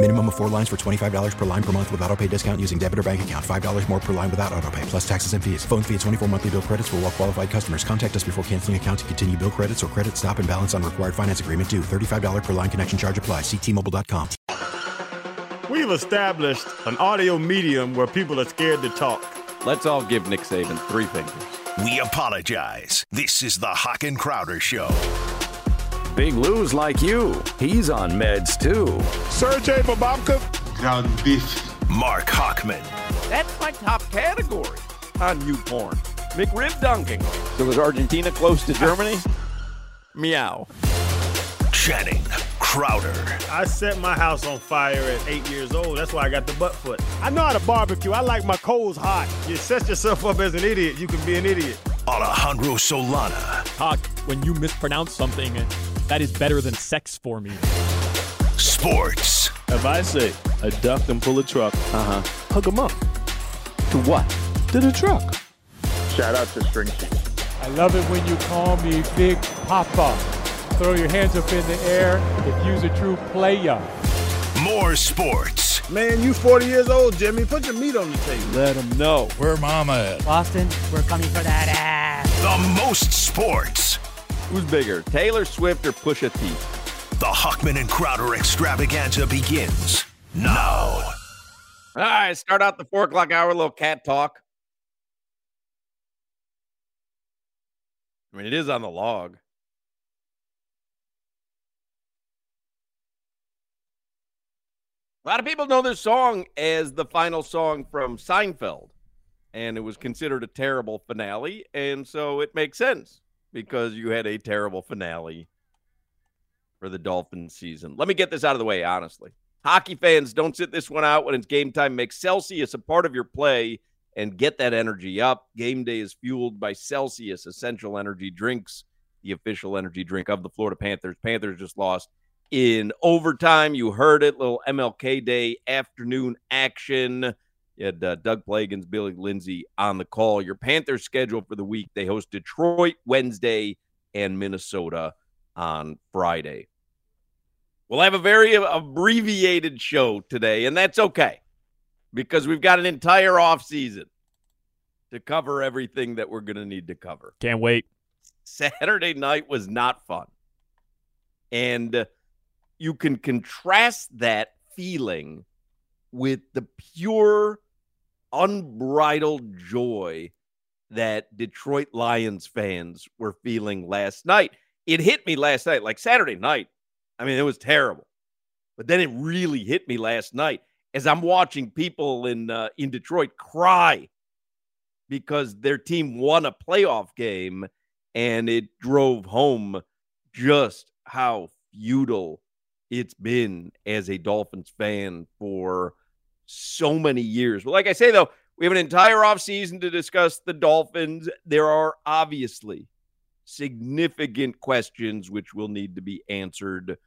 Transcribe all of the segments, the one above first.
Minimum of four lines for $25 per line per month with auto pay discount using debit or bank account. $5 more per line without auto pay, plus taxes and fees. Phone fee at 24 monthly bill credits for all well qualified customers. Contact us before canceling account to continue bill credits or credit stop and balance on required finance agreement due. $35 per line connection charge apply. Ctmobile.com. We've established an audio medium where people are scared to talk. Let's all give Nick Saban three fingers. We apologize. This is the Hoch and Crowder Show. Big Lou's like you. He's on meds too. Sergey Bababka. Ground beef. Mark Hochman. That's my top category on you porn. McRib dunking. So was Argentina close to Germany? Meow. Channing Crowder. I set my house on fire at eight years old. That's why I got the butt foot. I know how to barbecue. I like my coals hot. You set yourself up as an idiot, you can be an idiot. Alejandro Solana. Hoch, when you mispronounce something, that is better than sex for me. Sports. If I say a duck and pull a truck, Uh huh. hook 'em up To what? to the truck. Shout out to String Cheese. I love it when you call me Big Papa. Throw your hands up in the air if you's a true player. More sports. Man, you 40 years old, Jimmy. Put your meat on the table. Let him know. Where mama at? Boston, we're coming for that ass. The most sports. Who's bigger, Taylor Swift or Pusha T? The Hochman and Crowder extravaganza begins now. All right, start out the four o'clock hour, little cat talk. I mean, it is on the log. A lot of people know this song as the final song from Seinfeld, and it was considered a terrible finale, and so it makes sense because you had a terrible finale for the Dolphins season. Let me get this out of the way, honestly. Hockey fans, don't sit this one out when it's game time. Make Celsius a part of your play and get that energy up. Game day is fueled by Celsius Essential Energy Drinks, the official energy drink of the Florida Panthers. Panthers just lost in overtime. You heard it, little MLK Day afternoon action. You had uh, Doug Plagens, Billy Lindsay on the call. Your Panthers schedule for the week, they host Detroit Wednesday and Minnesota on Friday. We'll have a very abbreviated show today, and that's okay because we've got an entire off season to cover everything that we're going to need to cover. Can't wait. Saturday night was not fun. And uh, you can contrast that feeling with the pure, unbridled joy that Detroit Lions fans were feeling last night. It hit me last night, like Saturday night. I mean, it was terrible. But then it really hit me last night as I'm watching people in uh, in Detroit cry because their team won a playoff game and it drove home just how futile it's been as a Dolphins fan for so many years. But like I say though, we have an entire offseason to discuss the Dolphins. There are obviously significant questions which will need to be answered.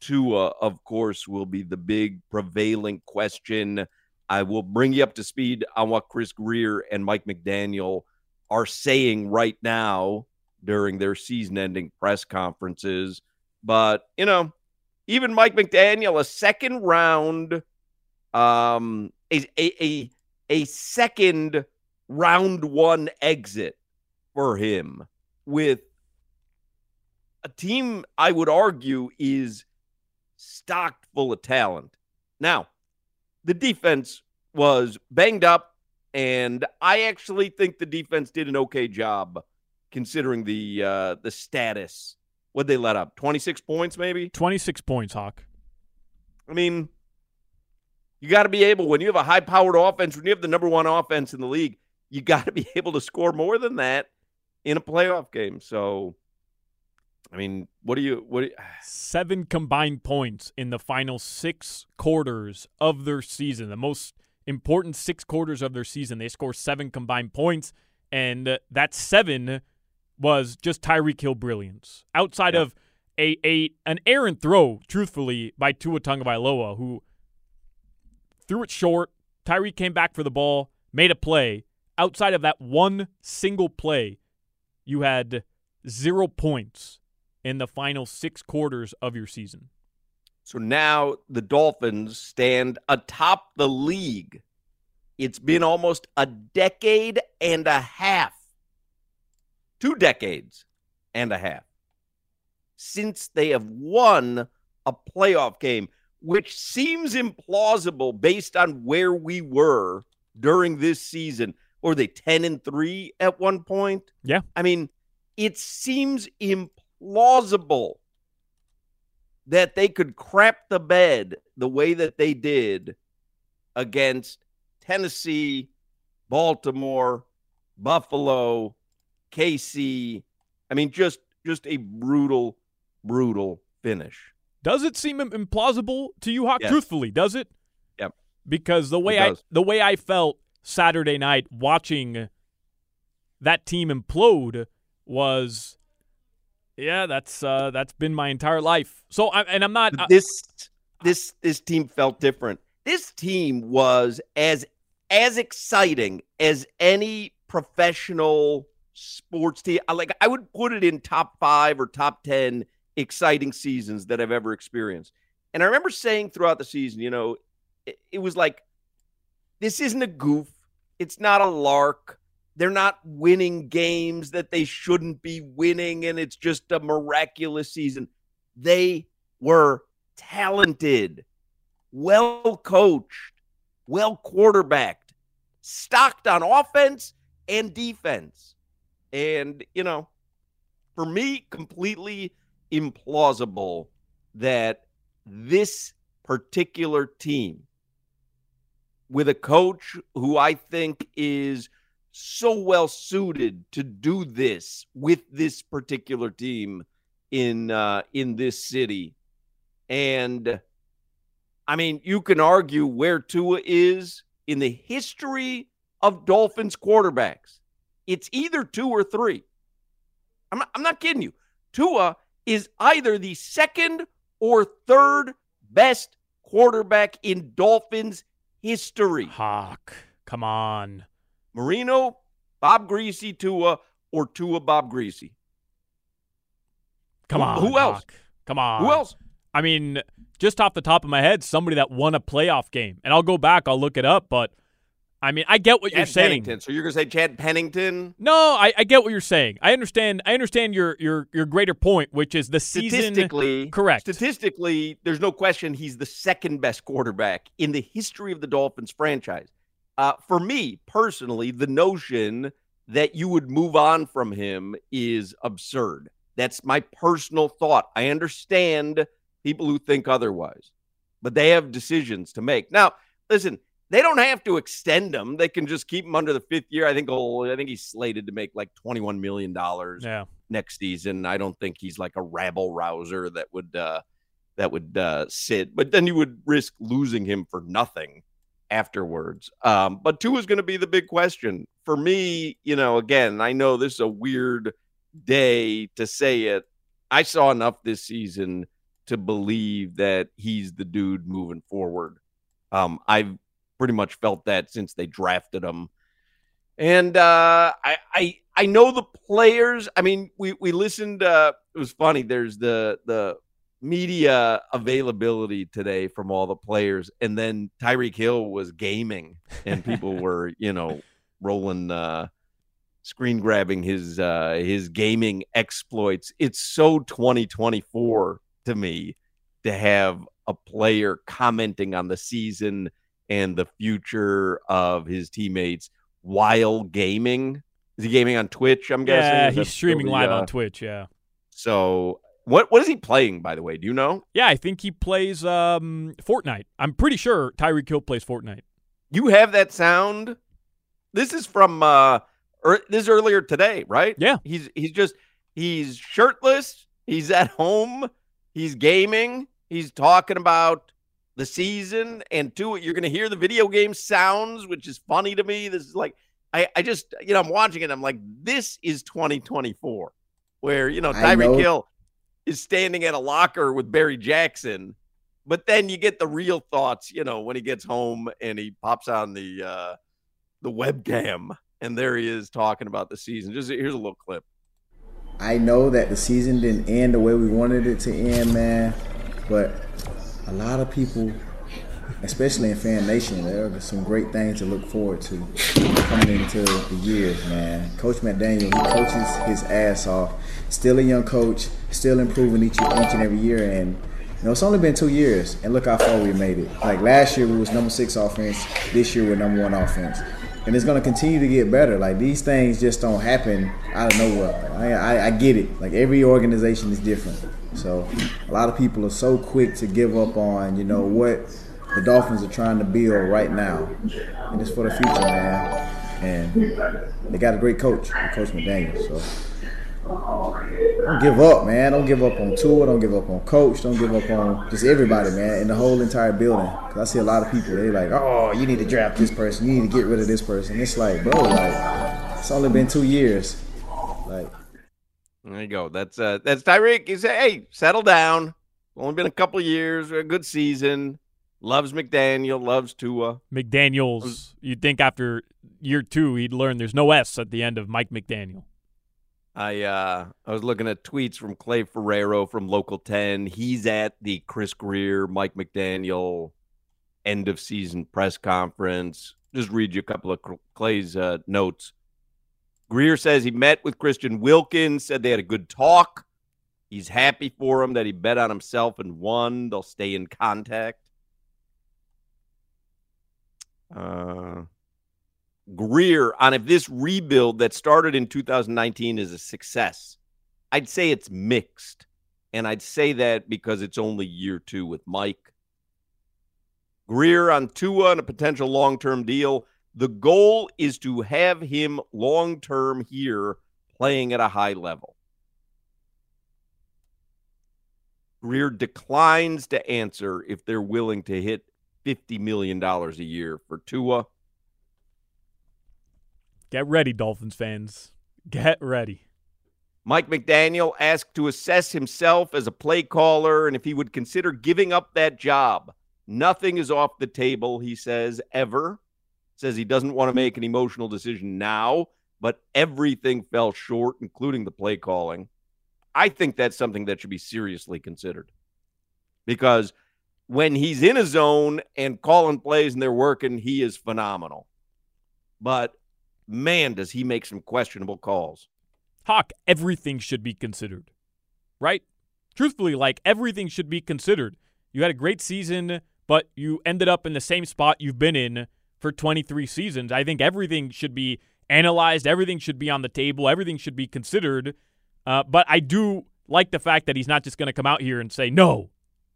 Tua, of course, will be the big prevailing question. I will bring you up to speed on what Chris Grier and Mike McDaniel are saying right now during their season ending press conferences. But, you know, even Mike McDaniel, a second round, um, a, a, a, a second round one exit for him with a team I would argue is stocked full of talent. Now, the defense was banged up, and I actually think the defense did an okay job considering the uh, the status. What they let up? Twenty six points, maybe. Twenty six points, Hoch. I mean, you got to be able when you have a high powered offense, when you have the number one offense in the league, you got to be able to score more than that in a playoff game. So, I mean, what do you what? Do you, Seven combined points in the final six quarters of their season. The most important six quarters of their season. They score seven combined points, and uh, that seven was just Tyreek Hill brilliance. Outside yeah. of a, a an errant throw, truthfully, by Tua Tagovailoa, who threw it short. Tyreek came back for the ball, made a play. Outside of that one single play, you had zero points in the final six quarters of your season. So now the Dolphins stand atop the league. It's been almost a decade and a half, two decades and a half since they have won a playoff game, which seems implausible based on where we were during this season. Or they 10 and 3 at one point? Yeah. I mean, it seems implausible that they could crap the bed the way that they did against Tennessee, Baltimore, Buffalo, KC. I mean, just just a brutal brutal finish. Does it seem implausible to you, Hoch? Yes. Truthfully, does it? Yep. Because the way I the way I felt Saturday night watching that team implode was, yeah, that's uh, that's been my entire life. So, I, and I'm not this this this team felt different. This team was as as exciting as any professional sports team. Like I would put it in top five or top ten exciting seasons that I've ever experienced. And I remember saying throughout the season, you know, it, it was like, this isn't a goof. It's not a lark. They're not winning games that they shouldn't be winning, and it's just a miraculous season. They were talented, well coached, well quarterbacked, stocked on offense and defense. And, you know, for me, completely implausible that this particular team, with a coach who I think is so well suited to do this with this particular team in uh, in this city, and I mean, you can argue where Tua is in the history of Dolphins quarterbacks. It's either two or three. I'm not, I'm not kidding you. Tua is either the second or third best quarterback in Dolphins history. Hoch, come on. Marino, Bob Griese, Tua, or Tua Bob Griese. Come on. Who else? Hoch. Come on. Who else? I mean, just off the top of my head, somebody that won a playoff game. And I'll go back, I'll look it up, but – I mean, I get what Chad you're saying. Pennington. So you're gonna say Chad Pennington? No, I, I, get what you're saying. I understand. I understand your your your greater point, which is the season. Statistically, correct. Statistically, there's no question he's the second best quarterback in the history of the Dolphins franchise. Uh, for me personally, the notion that you would move on from him is absurd. That's my personal thought. I understand people who think otherwise, but they have decisions to make. Now, listen they don't have to extend him. They can just keep him under the fifth year. I think. Oh, I think he's slated to make like twenty one million dollars yeah. next season. I don't think he's like a rabble rouser that would uh, that would uh, sit. But then you would risk losing him for nothing afterwards. Um, but two is going to be the big question for me. You know, again, I know this is a weird day to say it. I saw enough this season to believe that he's the dude moving forward. Um, I've pretty much felt that since they drafted him. And uh, I, I I know the players. I mean, we we listened. Uh, it was funny. There's the the media availability today from all the players, and then Tyreek Hill was gaming, and people were you know rolling. Uh, screen grabbing his uh his gaming exploits it's so 2024 to me to have a player commenting on the season and the future of his teammates while gaming. Is he gaming on Twitch? I'm guessing. Yeah, he's streaming the, live uh, on Twitch. Yeah. So what what is he playing? By the way, do you know? Yeah, I think he plays um, Fortnite. I'm pretty sure Tyreek Hill plays Fortnite. You have that sound. This is from uh, er, this is earlier today, right? Yeah. He's he's just he's shirtless. He's at home. He's gaming. He's talking about the season and two. You're going to hear the video game sounds, which is funny to me. This is like I I just you know I'm watching it. I'm like this is 2024, where you know. Tyreek Hill is standing at a locker with Barry Jackson. But then you get the real thoughts, you know, when he gets home and he pops on the uh the webcam and there he is talking about the season. Just here's a little clip. I know that the season didn't end the way we wanted it to end, man. But a lot of people, especially in Fan Nation, there are some great things to look forward to coming into the years, man. Coach McDaniel, he coaches his ass off. Still a young coach, still improving each each and every year, and you know it's only been two years, and look how far we made it. Like last year, we was number six offense. This year, we're number one offense and it's going to continue to get better. Like these things just don't happen out of nowhere. I, I, I, get it. Like every organization is different. So a lot of people are so quick to give up on you know what the Dolphins are trying to build right now, and it's for the future, man. And they got a great coach, Coach McDaniel. So. Don't give up, man. Don't give up on Tua. Don't give up on Coach. Don't give up on just everybody, man, in the whole entire building. Cause I see a lot of people. they're like, oh, you need to draft this person. You need to get rid of this person. It's like, bro, like it's only been two years. There you go. That's uh, that's Tyreek. He said, hey, settle down. Only been a couple years. A good season. Loves McDaniel. Loves Tua. McDaniel's. You'd think after year two he'd learn there's no S at the end of Mike McDaniel. I uh I was looking at tweets from Clay Ferraro from Local 10. He's at the Chris Grier, Mike McDaniel end of season press conference. Just read you a couple of Clay's uh, notes. Grier says he met with Christian Wilkins, said they had a good talk. He's happy for him that he bet on himself and won. They'll stay in contact. Uh Grier on if this rebuild that started in 2019 is a success. I'd say it's mixed. And I'd say that because it's only year two with Mike. Grier on Tua and a potential long term deal. The goal is to have him long term here playing at a high level. Grier declines to answer if they're willing to hit $50 million a year for Tua. Get ready, Dolphins fans. Get ready. Mike McDaniel asked to assess himself as a play caller and if he would consider giving up that job. Nothing is off the table, he says, ever. Says he doesn't want to make an emotional decision now, but everything fell short, including the play calling. I think that's something that should be seriously considered because when he's in a zone and calling plays and they're working, he is phenomenal. But man, does he make some questionable calls. Hoch, everything should be considered, right? Truthfully, like everything should be considered. You had a great season, but you ended up in the same spot you've been in for 23 seasons. I think everything should be analyzed, everything should be on the table, everything should be considered. Uh, but I do like the fact that he's not just going to come out here and say no.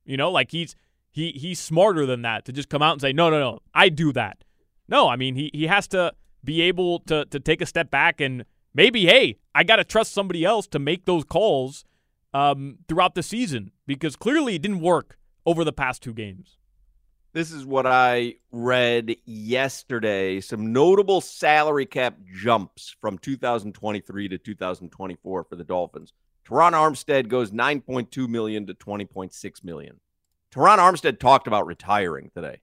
You know, like he's he he's smarter than that to just come out and say no, no, no, I do that. No, I mean he he has to be able to to take a step back and maybe hey i got to trust somebody else to make those calls um, throughout the season because clearly it didn't work over the past two games this is what i read yesterday some notable salary cap jumps from 2023 to 2024 for the dolphins Terron Armstead goes 9.2 million to 20.6 million. Terron Armstead talked about retiring today.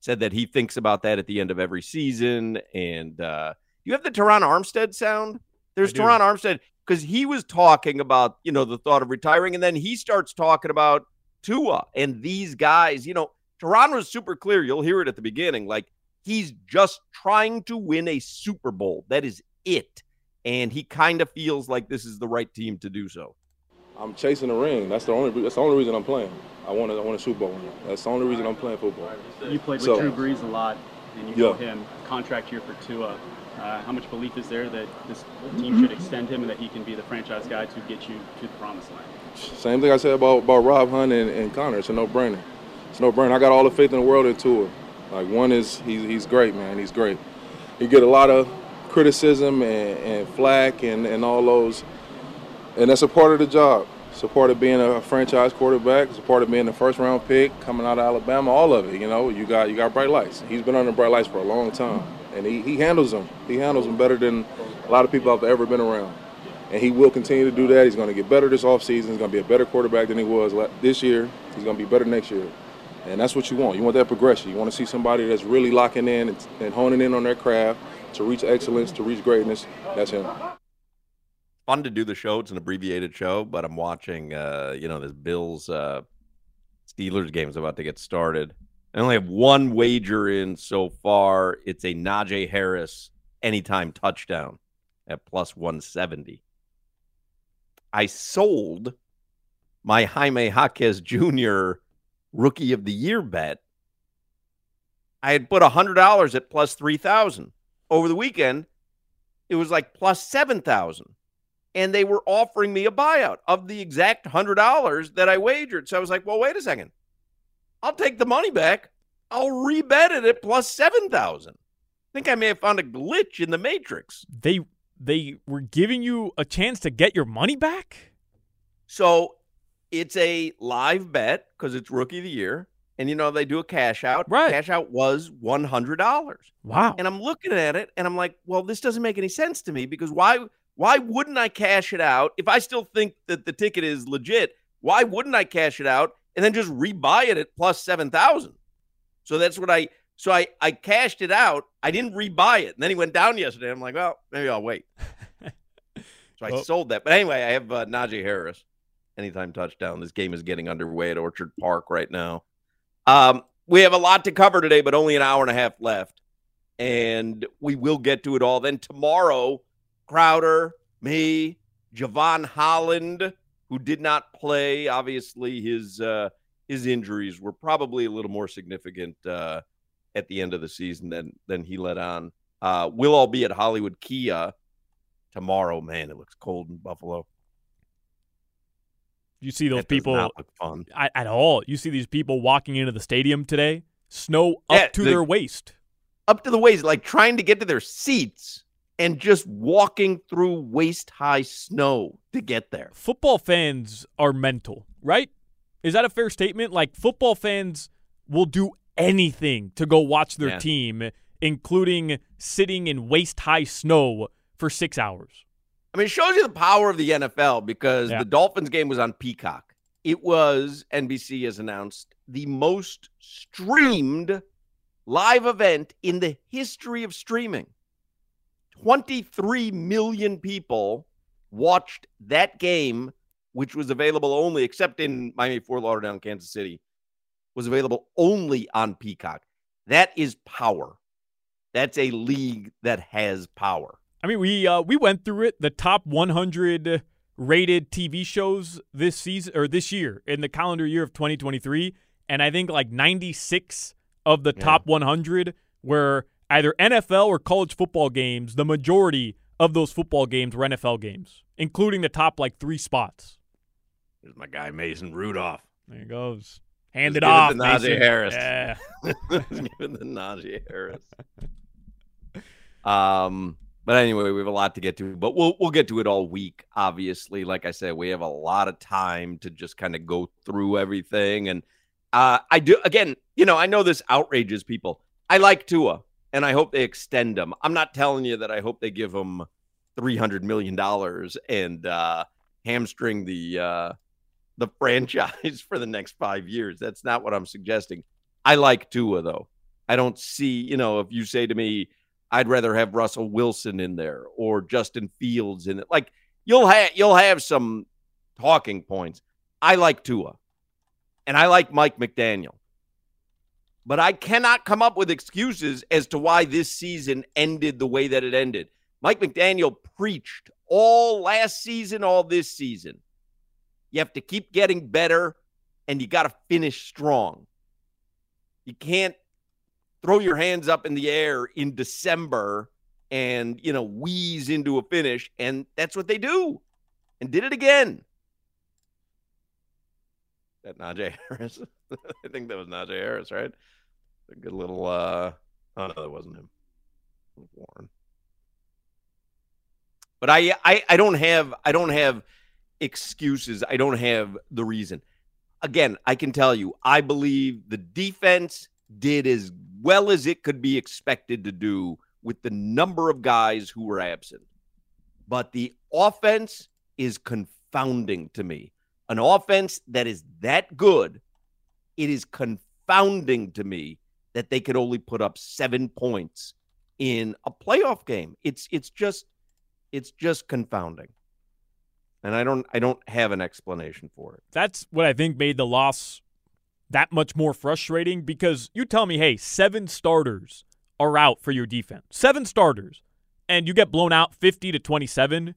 Said that he thinks about that at the end of every season. And uh, you have the Terron Armstead sound. There's Terron Armstead because he was talking about you know the thought of retiring, and then he starts talking about Tua and these guys. You know, Terron was super clear. You'll hear it at the beginning. Like he's just trying to win a Super Bowl. That is it. And he kind of feels like this is the right team to do so. I'm chasing the ring. That's the only. That's the only reason I'm playing. I want to. I want a Super Bowl. That's the only reason I'm playing football. You played with So- Drew Brees a lot, and you Yeah. know him contract year for Tua. Uh, how much belief is there that this team should extend him and that he can be the franchise guy to get you to the promised land? Same thing I said about, about Rob Hunt and, and Connor. It's a no-brainer. It's no-brainer. I got all the faith in the world into it. Like one is he's he's great, man. He's great. He get a lot of criticism and, and flack and, and all those, and that's a part of the job. It's a part of being a franchise quarterback. It's a part of being the first round pick coming out of Alabama. All of it, you know. You got you got bright lights. He's been under bright lights for a long time, and he, he handles them. He handles them better than a lot of people I've ever been around. And he will continue to do that. He's going to get better this offseason. He's going to be a better quarterback than he was this year. He's going to be better next year. And that's what you want. You want that progression. You want to see somebody that's really locking in and, honing in on their craft to reach excellence, to reach greatness. That's him fun to do the show. It's an abbreviated show, but I'm watching, uh, you know, this Bills uh, Steelers game is about to get started. I only have one wager in so far. It's a Najee Harris anytime touchdown at plus 170. I sold my Jaime Jaquez Jr. Rookie of the Year bet. I had put $100 at plus 3,000. Over the weekend, it was like plus 7,000 and they were offering me a buyout of the exact hundred dollars that I wagered. So I was like, well, wait a second. I'll take the money back. I'll rebet it at plus seven thousand. I think I may have found a glitch in the matrix. They they were giving you a chance to get your money back? So it's a live bet because it's rookie of the year. And you know, they do a cash out. Right. Cash out was one hundred dollars. Wow. And I'm looking at it and I'm like, well, this doesn't make any sense to me because why why wouldn't I cash it out if I still think that the ticket is legit? Why wouldn't I cash it out and then just rebuy it at plus 7,000? So that's what I so I I cashed it out. I didn't rebuy it. And then he went down yesterday. I'm like, well, maybe I'll wait. so I well, sold that. But anyway, I have uh, Najee Harris anytime touchdown. This game is getting underway at Orchard Park right now. Um, we have a lot to cover today, but only an hour and a half left. And we will get to it all. Then tomorrow, Crowder, me, Jevon Holland, who did not play. Obviously, his uh, his injuries were probably a little more significant uh, at the end of the season than than he let on. Uh, we'll all be at Hollywood Kia tomorrow. Man, it looks cold in Buffalo. You see those that people at, all. You see these people walking into the stadium today, snow up yeah, to the, their waist. Up to the waist, like trying to get to their seats and just walking through waist high snow to get there. Football fans are mental, right? Is that a fair statement? Like football fans will do anything to go watch their yeah. team, including sitting in waist high snow for six hours. I mean, it shows you the power of the NFL because yeah. the Dolphins game was on Peacock. It was, NBC has announced, the most streamed live event in the history of streaming. 23 million people watched that game, which was available only, except in Miami, Fort Lauderdale, and Kansas City, was available only on Peacock. That is power. That's a league that has power. I mean, we uh, we went through it. The top 100 rated TV shows this season or this year in the calendar year of 2023, and I think like 96 of the yeah. top 100 were either NFL or college football games, the majority of those football games were NFL games, including the top like three spots. There's my guy Mason Rudolph. There he goes. Hand it off, it to Najee Harris. Yeah, giving the Najee Harris. um, but anyway, we have a lot to get to, but we'll we'll get to it all week. Obviously, like I said, we have a lot of time to just kind of go through everything, and uh, I do again. You know, I know this outrages people. I like Tua and I hope they extend him. I'm not telling you that I hope they give him three hundred million dollars and uh, hamstring the uh, the franchise for the next five years. That's not what I'm suggesting. I like Tua though. I don't see, you know, if you say to me, I'd rather have Russell Wilson in there or Justin Fields in it. Like you'll have you'll have some talking points. I like Tua, and I like Mike McDaniel. But I cannot come up with excuses as to why this season ended the way that it ended. Mike McDaniel preached all last season, all this season. You have to keep getting better and you got to finish strong. You can't throw your hands up in the air in December and you know wheeze into a finish, and that's what they do, and did it again. That Najee Harris, I think that was Najee Harris, right? A good little. uh Oh no, that wasn't him. Warren. But I, I, I don't have, I don't have excuses. I don't have the reason. Again, I can tell you, I believe the defense did as well as it could be expected to do with the number of guys who were absent. But the offense is confounding to me. An offense that is that good, it is confounding to me that they could only put up seven points in a playoff game. It's it's just it's just confounding. And I don't I don't have an explanation for it. That's what I think made the loss that much more frustrating because you tell me, hey, seven starters are out for your defense. Seven starters. And you get blown out 50 to 27.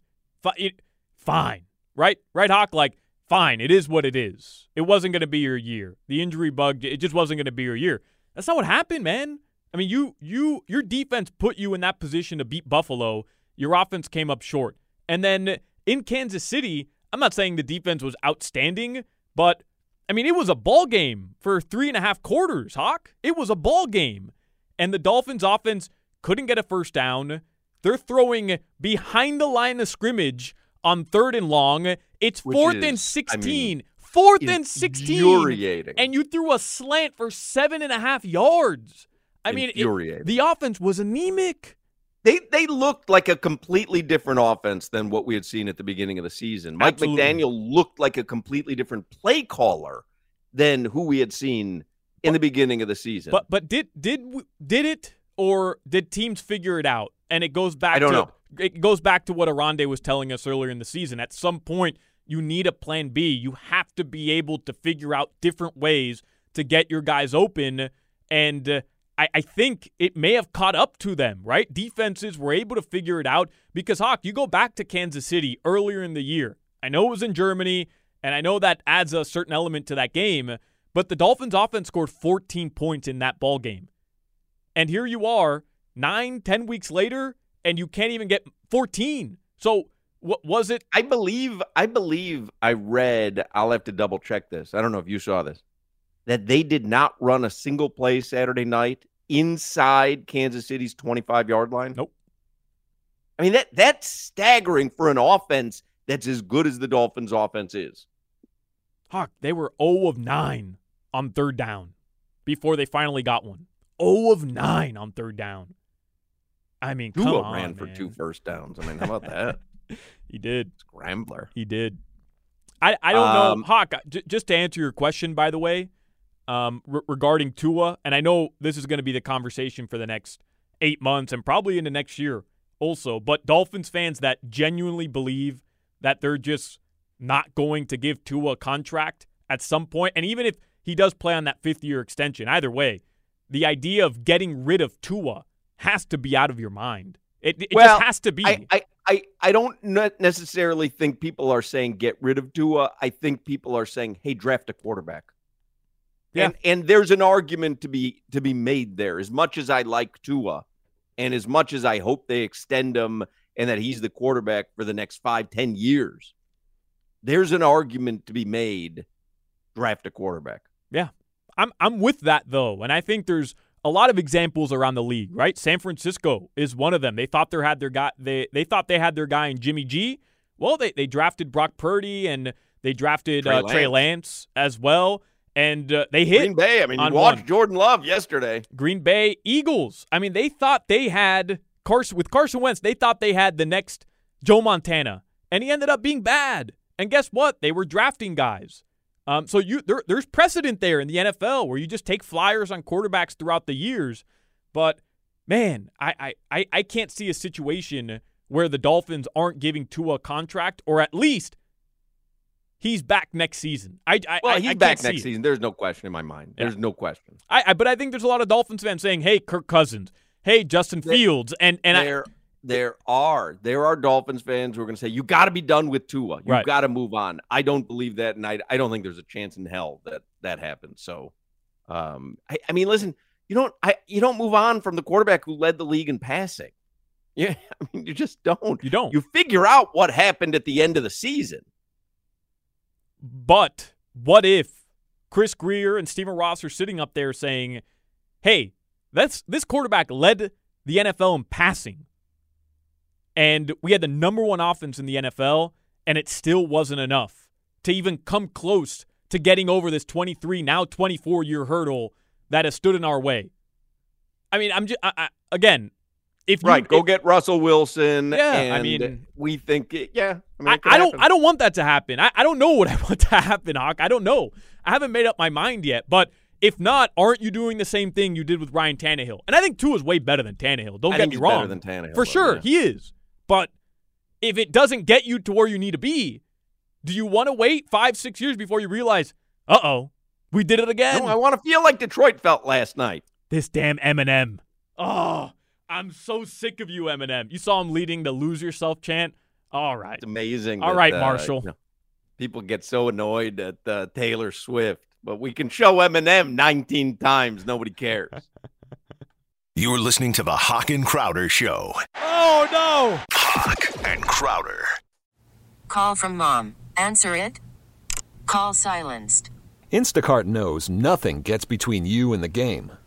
Fine. Right? Right, Hoch? Like, fine. It is what it is. It wasn't going to be your year. The injury bug, it just wasn't going to be your year. That's not what happened, man. I mean, you you your defense put you in that position to beat Buffalo. Your offense came up short. And then in Kansas City, I'm not saying the defense was outstanding, but I mean, it was a ball game for three and a half quarters, Hoch. It was a ball game. And the Dolphins offense couldn't get a first down. They're throwing behind the line of scrimmage on third and long. It's Which fourth is, and 16. I mean, fourth and 16. infuriating. And you threw a slant for seven and a half yards. I mean, it- the offense was anemic. They they looked like a completely different offense than what we had seen at the beginning of the season. Mike Absolutely. McDaniel looked like a completely different play caller than who we had seen in the beginning of the season. But but did did did it or did teams figure it out? And it goes back I don't to know. it goes back to what Aronde was telling us earlier in the season. At some point, you need a plan B. You have to be able to figure out different ways to get your guys open. And uh, I, I think it may have caught up to them, right? Defenses were able to figure it out because Hoch, you go back to Kansas City earlier in the year. I know it was in Germany, and I know that adds a certain element to that game. But the Dolphins offense scored 14 points in that ball game. And here you are, nine, ten weeks later, and you can't even get 14. So what was it? I believe I believe I read. I'll have to double check this. I don't know if you saw this. That they did not run a single play Saturday night inside Kansas City's 25 yard line. Nope. I mean that that's staggering for an offense that's as good as the Dolphins' offense is. Hoch, they were 0 of 9 on third down before they finally got one. 0 of 9 on third down. I mean, come on, ran for man. two first downs. I mean, how about that? He did. Scrambler. He did. I, I don't know, Um, Hoch. J- just to answer your question, by the way, um, re- regarding Tua, and I know this is going to be the conversation for the next eight months and probably into next year also. But Dolphins fans that genuinely believe that they're just not going to give Tua a contract at some point, and even if he does play on that fifth year extension, either way, the idea of getting rid of Tua has to be out of your mind. It, it well, just has to be. I, I, I, I don't necessarily think people are saying get rid of Tua. I think people are saying, hey, draft a quarterback. Yeah. And and there's an argument to be to be made there. As much as I like Tua, and as much as I hope they extend him and that he's the quarterback for the next five, ten years, there's an argument to be made. Draft a quarterback. Yeah. I'm I'm with that though. And I think there's a lot of examples around the league, right? San Francisco is one of them. They thought they had their guy they they thought they had their guy in Jimmy G. Well, they they drafted Brock Purdy and they drafted Trey uh, Trey Lance as well. And uh, they hit Green Bay. I mean, you watched one. Jordan Love yesterday. Green Bay Eagles. I mean, they thought they had Carson with Carson Wentz. They thought they had the next Joe Montana, and he ended up being bad. And guess what? They were drafting guys. Um, so you there, there's precedent there in the NFL where you just take flyers on quarterbacks throughout the years. But man, I I, I, I can't see a situation where the Dolphins aren't giving Tua a contract, or at least he's back next season. I, I Well, he's I back next season. There's no question in my mind. There's no question. I, I but I think there's a lot of Dolphins fans saying, "Hey, Kirk Cousins, hey, Justin Fields," and and I, there, there are there are Dolphins fans who are going to say you got to be done with Tua. You Right. got to move on. I don't believe that, and I I don't think there's a chance in hell that that happens. So, um, I, I mean, listen, you don't I you don't move on from the quarterback who led the league in passing. Yeah, I mean, you just don't. You don't. You figure out what happened at the end of the season. But what if Chris Grier and Stephen Ross are sitting up there saying, "Hey, that's this quarterback led the NFL in passing, and we had the number one offense in the NFL, and it still wasn't enough to even come close to getting over this 23 now 24 year hurdle that has stood in our way." I mean, I'm just I, I, again. If you, right, go if, get Russell Wilson. Yeah, I mean, we think, it, yeah. I, mean, I, I don't, I don't want that to happen. I, I don't know what I want to happen, Hoch. I don't know. I haven't made up my mind yet. But if not, aren't you doing the same thing you did with Ryan Tannehill? And I think Tua is way better than Tannehill. Don't I get me wrong. Better than Tannehill, for though, sure, yeah. he is. But if it doesn't get you to where you need to be, do you want to wait five, six years before you realize, uh oh, we did it again? No, I want to feel like Detroit felt last night. This damn Eminem. Oh, I'm so sick of you, Eminem. You saw him leading the "Lose Yourself" chant. All right, It's amazing. All that, right, uh, Marshall. you know, people get so annoyed at uh, Taylor Swift, but we can show Eminem 19 times. Nobody cares. You're listening to the Hoch and Crowder Show. Oh no! Hoch and Crowder. Call from mom. Answer it. Call silenced. Instacart knows nothing gets between you and the game.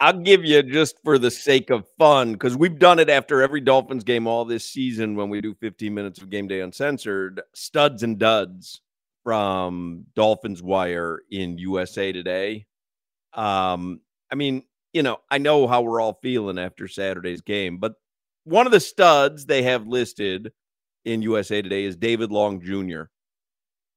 I'll give you just for the sake of fun, because we've done it after every Dolphins game all this season when we do 15 minutes of game day uncensored. Studs and duds from Dolphins Wire in USA Today. Um, I mean, you know, I know how we're all feeling after Saturday's game, but one of the studs they have listed in USA Today is David Long Jr.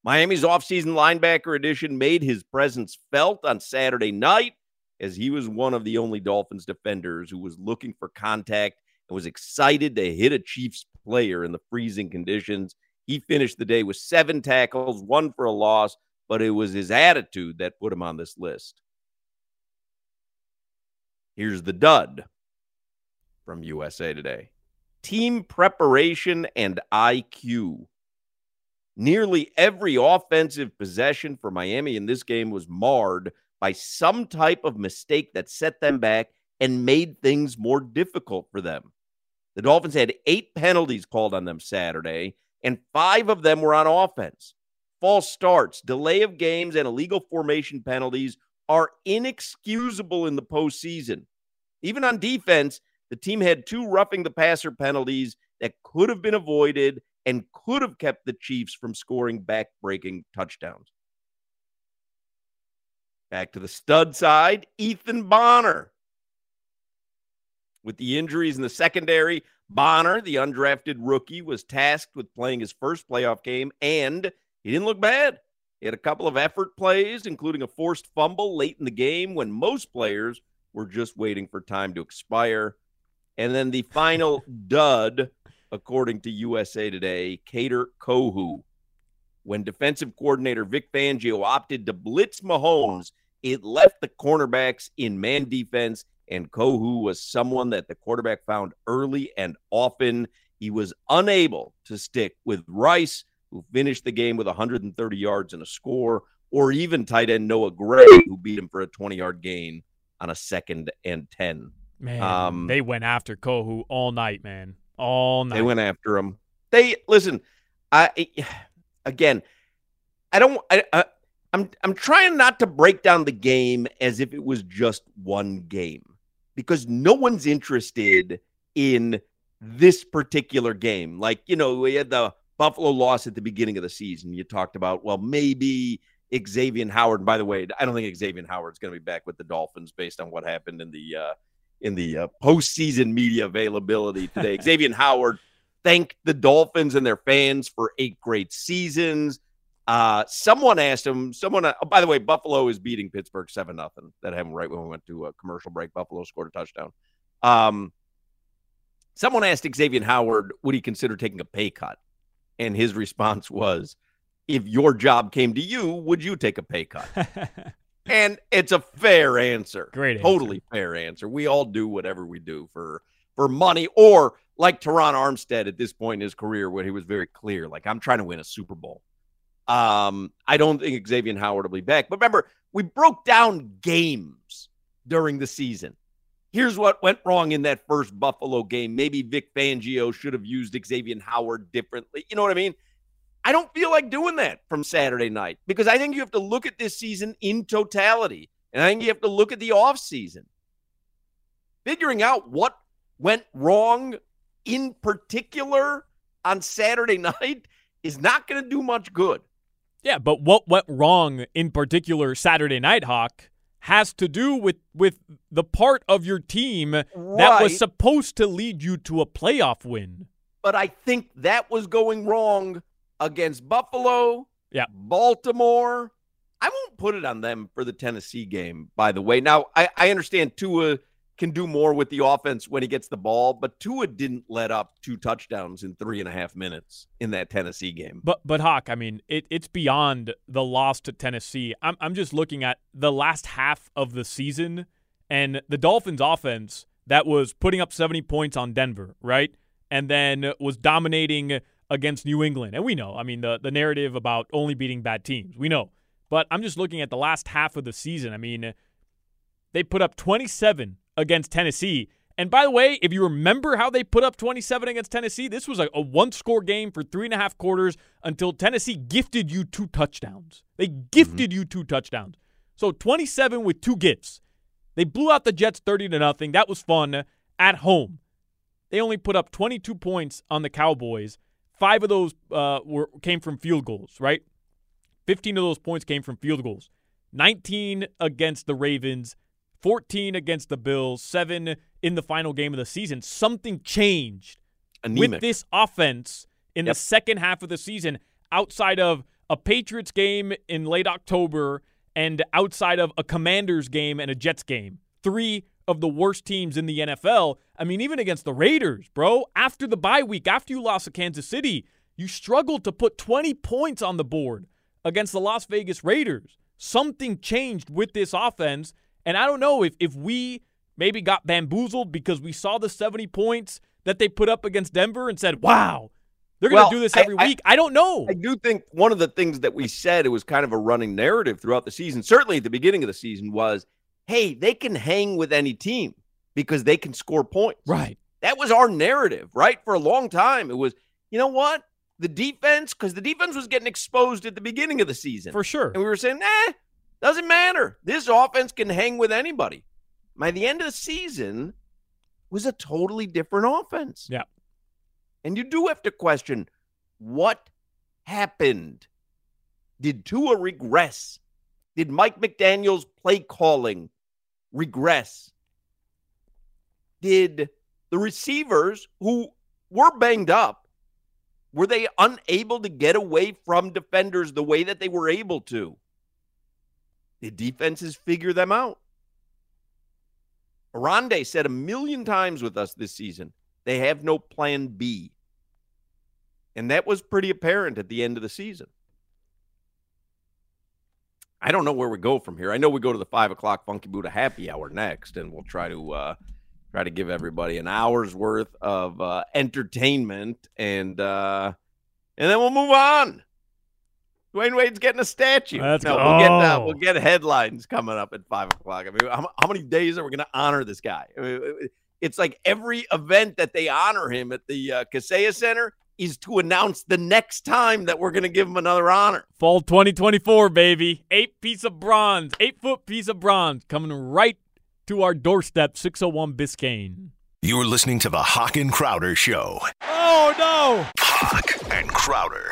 Miami's offseason linebacker edition made his presence felt on Saturday night as he was one of the only Dolphins defenders who was looking for contact and was excited to hit a Chiefs player in the freezing conditions. He finished the day with seven tackles, one for a loss, but it was his attitude that put him on this list. Here's the dud from USA Today team preparation and IQ. Nearly every offensive possession for Miami in this game was marred by some type of mistake that set them back and made things more difficult for them. The Dolphins had eight penalties called on them Saturday, and five of them were on offense. False starts, delay of games, and illegal formation penalties are inexcusable in the postseason. Even on defense, the team had two roughing the passer penalties that could have been avoided and could have kept the Chiefs from scoring back breaking touchdowns. Back to the stud side, Ethan Bonner. With the injuries in the secondary, Bonner, the undrafted rookie, was tasked with playing his first playoff game, and he didn't look bad. He had a couple of effort plays, including a forced fumble late in the game when most players were just waiting for time to expire. And then the final dud, according to USA Today, Kader Kohou. When defensive coordinator Vic Fangio opted to blitz Mahomes, it left the cornerbacks in man defense, and Kohou was someone that the quarterback found early and often. He was unable to stick with Rice, who finished the game with 130 yards and a score. or even tight end Noah Gray, who beat him for a 20 yard gain on a second and 10. Man, Um, they went after Kohou all night, man. All night. They went after him. They listen. I again, I don't. I, I, I'm I'm trying not to break down the game as if it was just one game because no one's interested in this particular game. Like you know, we had the Buffalo loss at the beginning of the season. You talked about well, maybe Xavier Howard. By the way, I don't think Xavier Howard's going to be back with the Dolphins based on what happened in the uh, in the uh, postseason media availability today. Xavier Howard thanked the Dolphins and their fans for eight great seasons. Uh, someone asked him. Someone. Uh, oh, by the way, Buffalo is beating Pittsburgh seven nothing. That happened right when we went to a commercial break. Buffalo scored a touchdown. Um, someone asked Xavier Howard, would he consider taking a pay cut? And his response was, "If your job came to you, would you take a pay cut?" and it's a fair answer. Great answer. Totally fair answer. We all do whatever we do for for money or like Terron Armstead at this point in his career where he was very clear like I'm trying to win a Super Bowl. Um I don't think Xavier Howard will be back. But remember, we broke down games during the season. Here's what went wrong in that first Buffalo game. Maybe Vic Fangio should have used Xavier Howard differently. You know what I mean? I don't feel like doing that from Saturday night because I think you have to look at this season in totality. And I think you have to look at the offseason. Figuring out what went wrong in particular on Saturday night is not going to do much good. Yeah, but what went wrong in particular Saturday night, Hoch, has to do with with the part of your team that was supposed to lead you to a playoff win. But I think that was going wrong against Buffalo, Yeah. Baltimore. I won't put it on them for the Tennessee game, by the way. Now, I, I understand Tua can do more with the offense when he gets the ball, but Tua didn't let up two touchdowns in three and a half minutes in that Tennessee game. But but Hoch, I mean, it, it's beyond the loss to Tennessee. I'm I'm just looking at the last half of the season and the Dolphins offense that was putting up 70 points on Denver, right? And then was dominating against New England. And we know, I mean, the the narrative about only beating bad teams. We know. But I'm just looking at the last half of the season. I mean, they put up 27 against Tennessee. And by the way, if you remember how they put up 27 against Tennessee, this was a, a one score game for three and a half quarters until Tennessee gifted you two touchdowns. They gifted you two touchdowns. So 27 with two gifts. They blew out the Jets 30 to nothing. That was fun at home. They only put up 22 points on the Cowboys. Five of those uh, were came from field goals, right? 15 of those points came from field goals. 19 against the Ravens, 14 against the Bills, 7 in the final game of the season. Something changed Anemic. with this offense in Yep. the second half of the season outside of a Patriots game in late October and outside of a Commanders game and a Jets game. Three of the worst teams in the NFL. I mean, even against the Raiders, bro, after the bye week, after you lost to Kansas City, you struggled to put 20 points on the board against the Las Vegas Raiders. Something changed with this offense. And I don't know if, if we maybe got bamboozled because we saw the 70 points that they put up against Denver and said, wow, they're going to Well, do this every I- week. I don't know. I do think one of the things that we said, it was kind of a running narrative throughout the season, certainly at the beginning of the season, was hey, they can hang with any team because they can score points. Right. That was our narrative, right? For a long time. It was, you know what? The defense, because the defense was getting exposed at the beginning of the season. For sure. And we were saying, eh, doesn't matter. This offense can hang with anybody. By the end of the season, was a totally different offense. Yeah. And you do have to question what happened. Did Tua regress? Did Mike McDaniel's play calling regress? Did the receivers who were banged up were they unable to get away from defenders the way that they were able to? Did defenses figure them out? Arande said a million times with us this season, they have no plan B. And that was pretty apparent at the end of the season. I don't know where we go from here. I know we go to the five o'clock Funky Buddha happy hour next, and we'll try to uh, try to give everybody an hour's worth of uh, entertainment, and uh, and then we'll move on. Dwyane Wade's getting a statue. That's no, good. we'll get uh, Oh. we'll get headlines coming up at five o'clock. I mean, how, how many days are we going to honor this guy? I mean, it's like every event that they honor him at the uh, Kaseya Center is to announce the next time that we're going to give him another honor. Fall 2024, baby. Eight piece of bronze, eight foot piece of bronze coming right to our doorstep, 601 Biscayne. You're listening to the Hoch and Crowder Show. Oh, no. Hoch and Crowder.